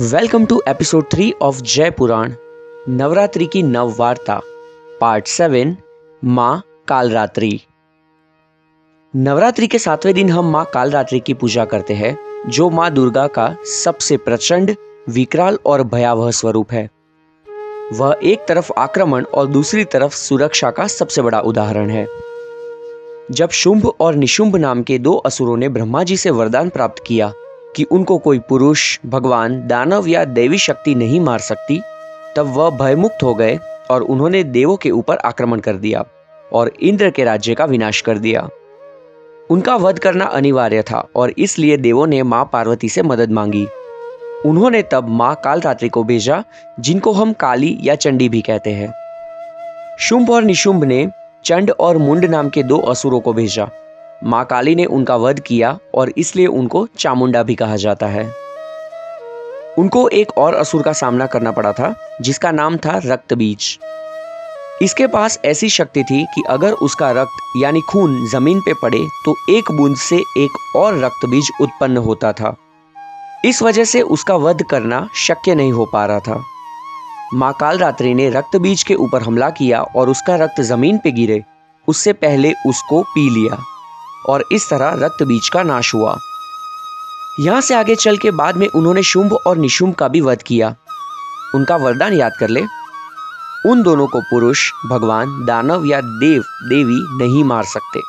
Welcome to episode three of Jai Puran Navratri की नव वार्ता पार्ट सेवन माँ कालरात्रि नवरात्रि के सातवें दिन हम माँ कालरात्रि की पूजा करते हैं जो माँ दुर्गा का सबसे प्रचंड विकराल और भयावह स्वरूप है वह एक तरफ़ आक्रमण और दूसरी तरफ़ सुरक्षा का सबसे बड़ा उदाहरण है जब शुंभ और निशुंभ नाम के दो असुरों ने ब्रह्मा जी से वरदान प्राप्त किया कि उनको कोई पुरुष, भगवान, दानव या देवी शक्ति नहीं मार सकती, तब वह भयमुक्त हो गए और उन्होंने देवों के ऊपर आक्रमण कर दिया और इंद्र के राज्य का विनाश कर दिया। उनका वध करना अनिवार्य था और इसलिए देवों ने माँ पार्वती से मदद मांगी। उन्होंने तब माँ कालरात्रि को भेजा, जिनको हम काली या चंडी भी कहते हैं। शुंभ और निशुंभ ने चंड और मुंड नाम के दो असुरों को भेजा। माँ काली ने उनका वध किया और इसलिए उनको चामुंडा भी कहा जाता है। उनको एक और असुर का सामना करना पड़ा था, जिसका नाम था रक्त बीज। इसके पास ऐसी शक्ति थी कि अगर उसका रक्त यानी खून ज़मीन पे पड़े तो एक बूंद से एक और रक्त बीज उत्पन्न होता था। इस वजह से उसका वध करना शक्य नहीं हो पा रहा था। माँ कालरात्रि ने रक्त बीज के ऊपर हमला किया और उसका रक्त ज़मीन पे गिरे। उससे पहले उसको पी लिया। और इस तरह रक्त बीज का नाश हुआ। यहाँ से आगे चल के बाद में उन्होंने शुंभ और निशुंभ का भी वध किया। उनका वरदान याद कर ले। उन दोनों को पुरुष, भगवान, दानव या देव, देवी नहीं मार सकते।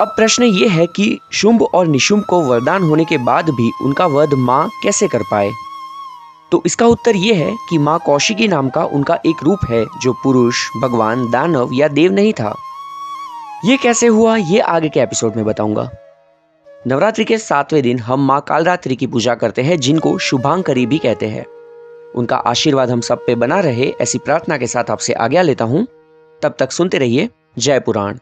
अब प्रश्न ये है कि शुंभ और निशुंभ को वरदान होने के बाद भी उनका वध माँ कैसे कर पाए? तो इसका उत्तर यह है कि माँ कौशिकी नाम का उनका एक रूप है जो पुरुष, भगवान, दानव या देव नहीं था। ये कैसे हुआ, ये आगे के एपिसोड में बताऊँगा। नवरात्रि के सातवें दिन हम माँ कालरात्रि की पूजा करते हैं, जिनको शुभांकरी भी कहते हैं। उनका आशीर्वाद हम सब पे बना रहे, ऐसी प्रार्थना के साथ आपसे आज्ञा लेता हूँ। तब तक सुनते रहिए जय पुराण।